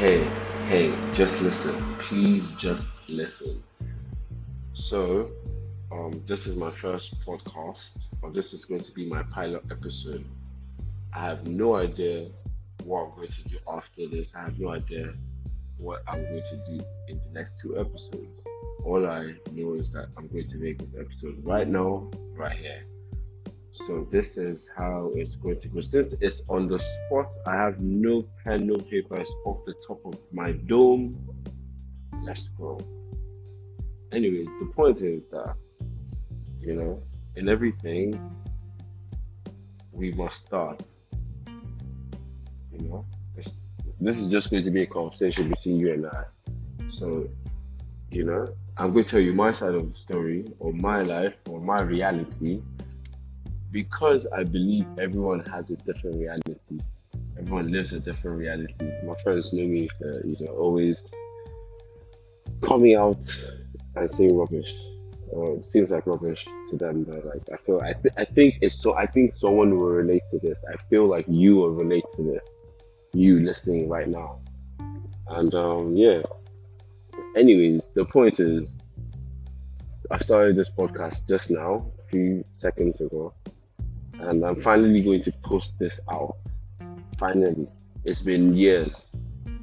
Hey, hey, just listen. Please just listen. So, um, this is my first podcast, or this is going to be my pilot episode. I have no idea what I'm going to do after this. I have no idea what I'm going to do in the next two episodes. All I know is that I'm going to make this episode right now, right here. So this is how it's going to go. Since it's on the spot, I have no pen, no paper. It's off the top of my dome. Let's go. Anyways, the point is that you know, in everything, we must start. You know, it's, this is just going to be a conversation between you and I. So, you know, I'm going to tell you my side of the story, or my life, or my reality because I believe everyone has a different reality. Everyone lives a different reality. My friends know me, uh, you know, always coming out and saying rubbish. Uh, it seems like rubbish to them, but like I feel, I, th- I think it's so. I think someone will relate to this. I feel like you will relate to this. You listening right now, and um, yeah. Anyways, the point is, I started this podcast just now, a few seconds ago, and I'm finally going to post this out. Finally, it's been years.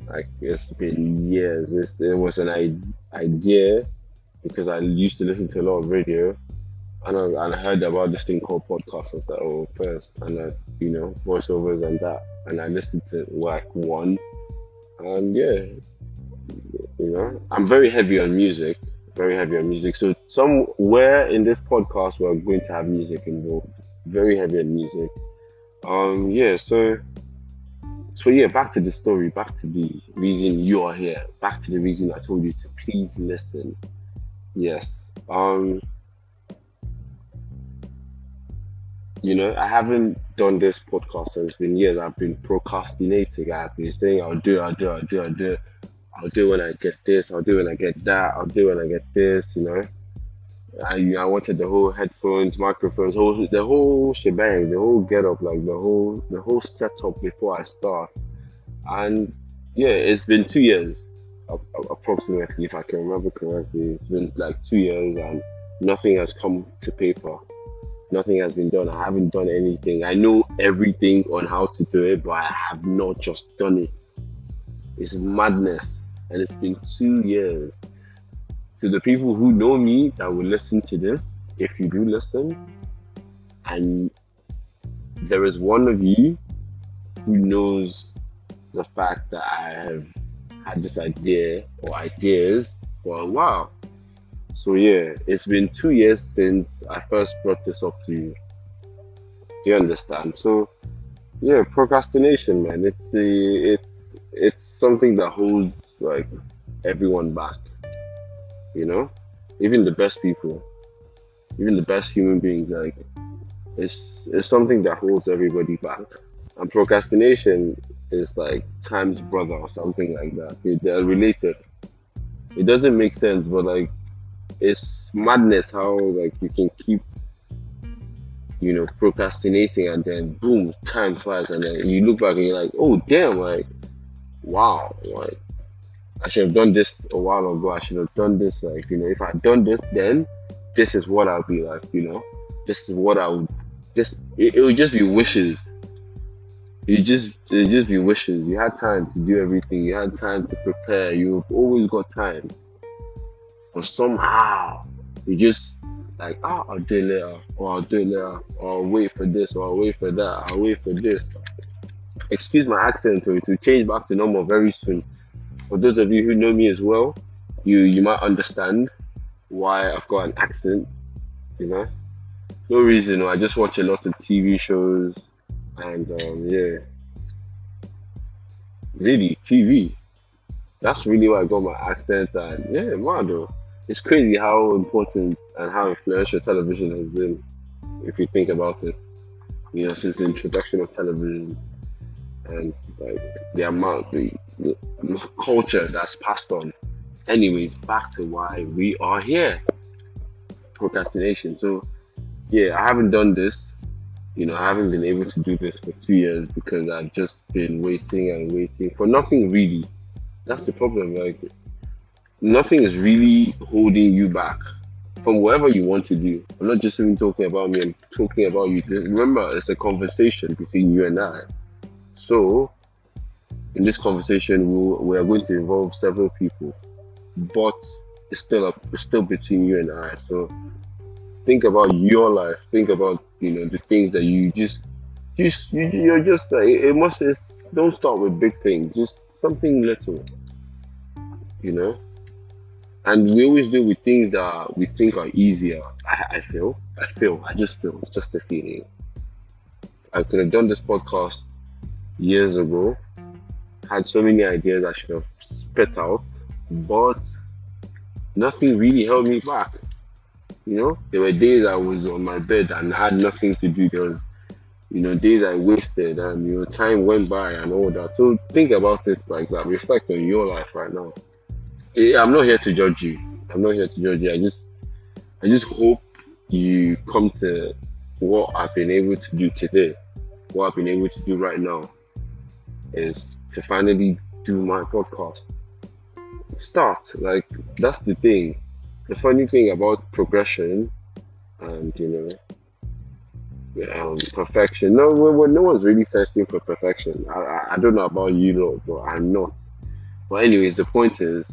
Like it's been years. It's, it was an idea because I used to listen to a lot of radio, and I, and I heard about this thing called podcast. I was like, oh, first, and I, you know, voiceovers and that, and I listened to like one, and yeah, you know, I'm very heavy on music, very heavy on music. So somewhere in this podcast, we're going to have music involved very heavy on music. Um, yeah, so so yeah, back to the story, back to the reason you are here, back to the reason I told you to please listen. Yes. Um you know, I haven't done this podcast since been years. I've been procrastinating. I've been saying I'll do, I'll do, I'll do, I'll do. I'll do when I get this, I'll do when I get that, I'll do when I get this, you know. I, I wanted the whole headphones, microphones, whole the whole shebang, the whole get up, like the whole the whole setup before I start. And yeah, it's been two years approximately, if I can remember correctly. It's been like two years, and nothing has come to paper. Nothing has been done. I haven't done anything. I know everything on how to do it, but I have not just done it. It's madness, and it's been two years to the people who know me that will listen to this, if you do listen, and there is one of you who knows the fact that I have had this idea or ideas for a while. So yeah, it's been two years since I first brought this up to you. Do you understand? So yeah, procrastination, man. It's it's it's something that holds like everyone back you know? Even the best people even the best human beings like it's it's something that holds everybody back. And procrastination is like time's brother or something like that. They're related. It doesn't make sense but like it's madness how like you can keep you know procrastinating and then boom time flies and then you look back and you're like oh damn like wow like I should have done this a while ago. I should have done this. Like, you know, if I had done this then, this is what I'll be like, you know? This is what I would, just, it, it would just be wishes. You just, it just be wishes. You had time to do everything. You had time to prepare. You've always got time. But somehow, you just, like, oh, I'll do it later, or I'll do it later, or I'll wait for this, or I'll wait for that, I'll wait for this. Excuse my accent, it will change back to normal very soon for those of you who know me as well, you you might understand why I've got an accent. You know, no reason. I just watch a lot of TV shows, and um, yeah, really TV. That's really why I got my accent, and yeah, man, it's crazy how important and how influential television has been, if you think about it. You know, since the introduction of television, and like the amount, the culture that's passed on. Anyways, back to why we are here. Procrastination. So, yeah, I haven't done this. You know, I haven't been able to do this for two years because I've just been waiting and waiting for nothing really. That's the problem. Like nothing is really holding you back from whatever you want to do. I'm not just even talking about me, I'm talking about you. Remember, it's a conversation between you and I. So, in this conversation, we'll, we are going to involve several people, but it's still up, it's still between you and I. So, think about your life. Think about you know the things that you just, just you, you're just uh, it must. It's, don't start with big things. Just something little. You know and we always do with things that we think are easier. I, I feel, I feel, I just feel, it's just a feeling. I could have done this podcast years ago, had so many ideas I should have spit out, but nothing really held me back. You know, there were days I was on my bed and had nothing to do. There was, you know, days I wasted and you know, time went by and all that. So think about it like that. Reflect on your life right now. Eh, I'm not here to judge you. I'm not here to judge you. I just, I just hope you come to what I've been able to do today. What I've been able to do right now is to finally do my podcast. Start like that's the thing. The funny thing about progression and you know um, perfection. No, no one's really searching for perfection. I, I, I don't know about you, know, but I'm not. But anyways, the point is,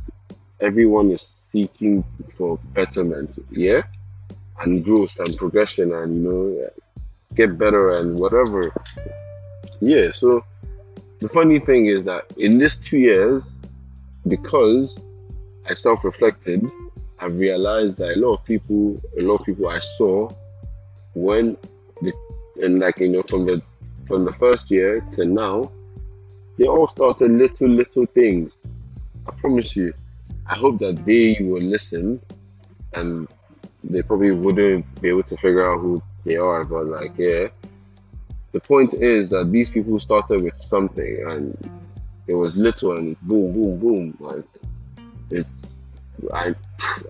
everyone is seeking for betterment, yeah, and growth and progression, and you know, get better and whatever. Yeah. So the funny thing is that in these two years, because I self-reflected, I've realized that a lot of people, a lot of people I saw when the and like you know from the from the first year to now, they all started little little things. I promise you. I hope that they will listen and they probably wouldn't be able to figure out who they are, but like, yeah. The point is that these people started with something and it was little and boom, boom, boom. Like, it's, I,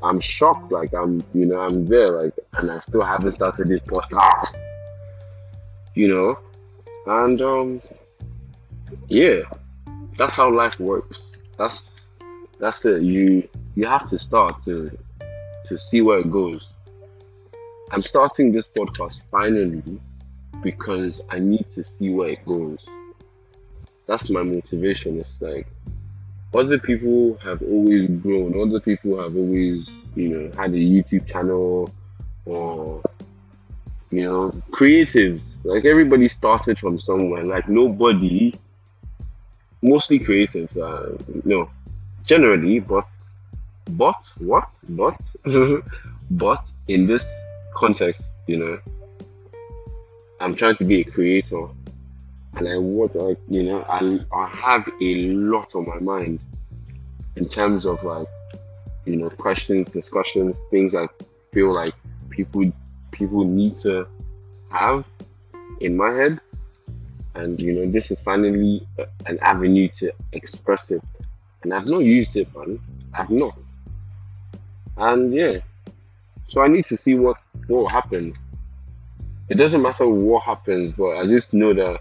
I'm shocked. Like, I'm, you know, I'm there, like, and I still haven't started this podcast, you know, and, um, yeah, that's how life works. That's that's it. You you have to start to to see where it goes. I'm starting this podcast finally because I need to see where it goes. That's my motivation. It's like other people have always grown, other people have always, you know, had a YouTube channel or you know, creatives. Like everybody started from somewhere. Like nobody mostly creatives, uh, no, generally, but but what but but in this context, you know, I'm trying to be a creator, and I want like you know I I have a lot on my mind in terms of like you know questions, discussions, things I feel like people people need to have in my head and you know this is finally an avenue to express it and I've not used it, man. I've not. And yeah, so I need to see what what will happen. It doesn't matter what happens, but I just know that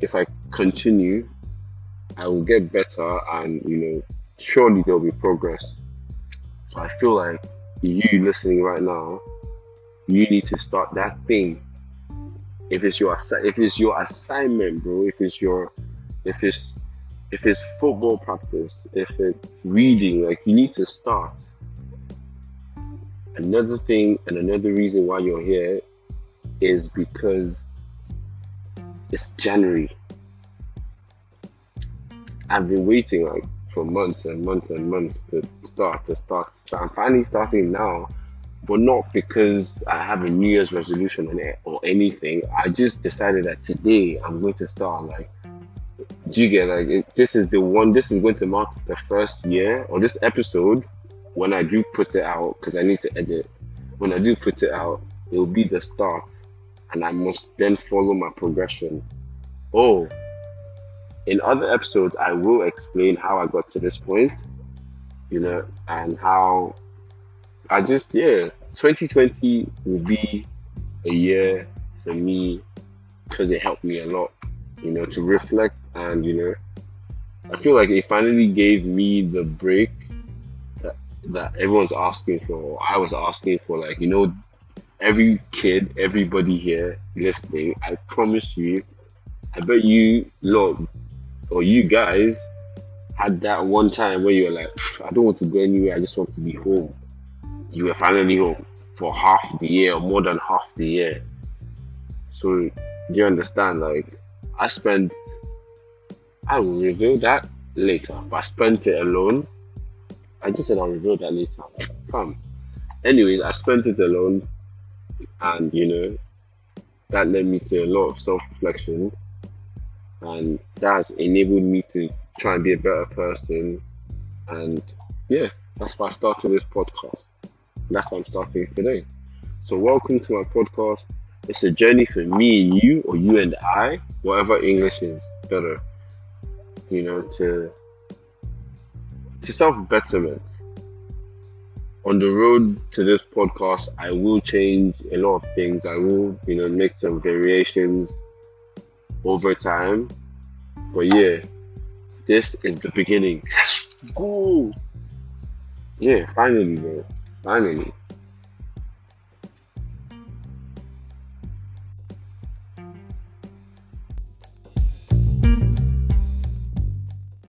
if I continue, I will get better, and you know, surely there'll be progress. So I feel like you listening right now, you need to start that thing. If it's your if it's your assignment, bro. If it's your if it's if it's football practice, if it's reading, like you need to start. Another thing and another reason why you're here is because it's January. I've been waiting like for months and months and months to start to start. So I'm finally starting now, but not because I have a New Year's resolution on it or anything. I just decided that today I'm going to start like do you get like it, this is the one this is going to mark the first year or this episode when i do put it out because i need to edit when i do put it out it will be the start and i must then follow my progression oh in other episodes i will explain how i got to this point you know and how i just yeah 2020 will be a year for me because it helped me a lot you know to reflect and you know I feel like it finally gave me the break that, that everyone's asking for. or I was asking for, like, you know, every kid, everybody here listening, I promise you, I bet you lot or you guys had that one time where you were like, I don't want to go anywhere, I just want to be home. You were finally home for half the year or more than half the year. So do you understand? Like I spent I will reveal that later, but I spent it alone. I just said I'll reveal that later. Fam. Anyways, I spent it alone and you know that led me to a lot of self reflection and that has enabled me to try and be a better person. And yeah that's why i started this podcast. That's why i'm starting today. So welcome to my podcast. It's a journey for me and you or you and i whatever english is better you know to to self-betterment on the road to this podcast i will change a lot of things. I will you know make some variations over time. But yeah this is the beginning. Let's go. Yeah finally man finally